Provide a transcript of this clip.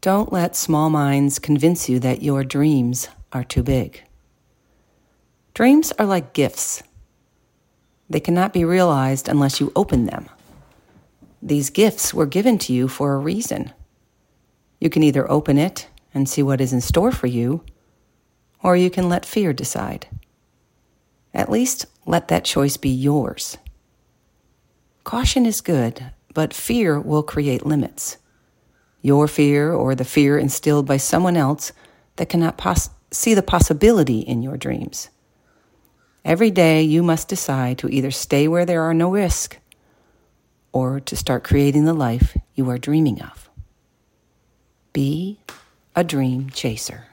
Don't let small minds convince you that your dreams are too big. Dreams are like gifts. They cannot be realized unless you open them. These gifts were given to you for a reason. You can either open it and see what is in store for you, or you can let fear decide. At least let that choice be yours. Caution is good, but fear will create limits. Your fear or the fear instilled by someone else that cannot pos- see the possibility in your dreams. Every day you must decide to either stay where there are no risks or to start creating the life you are dreaming of. Be a dream chaser.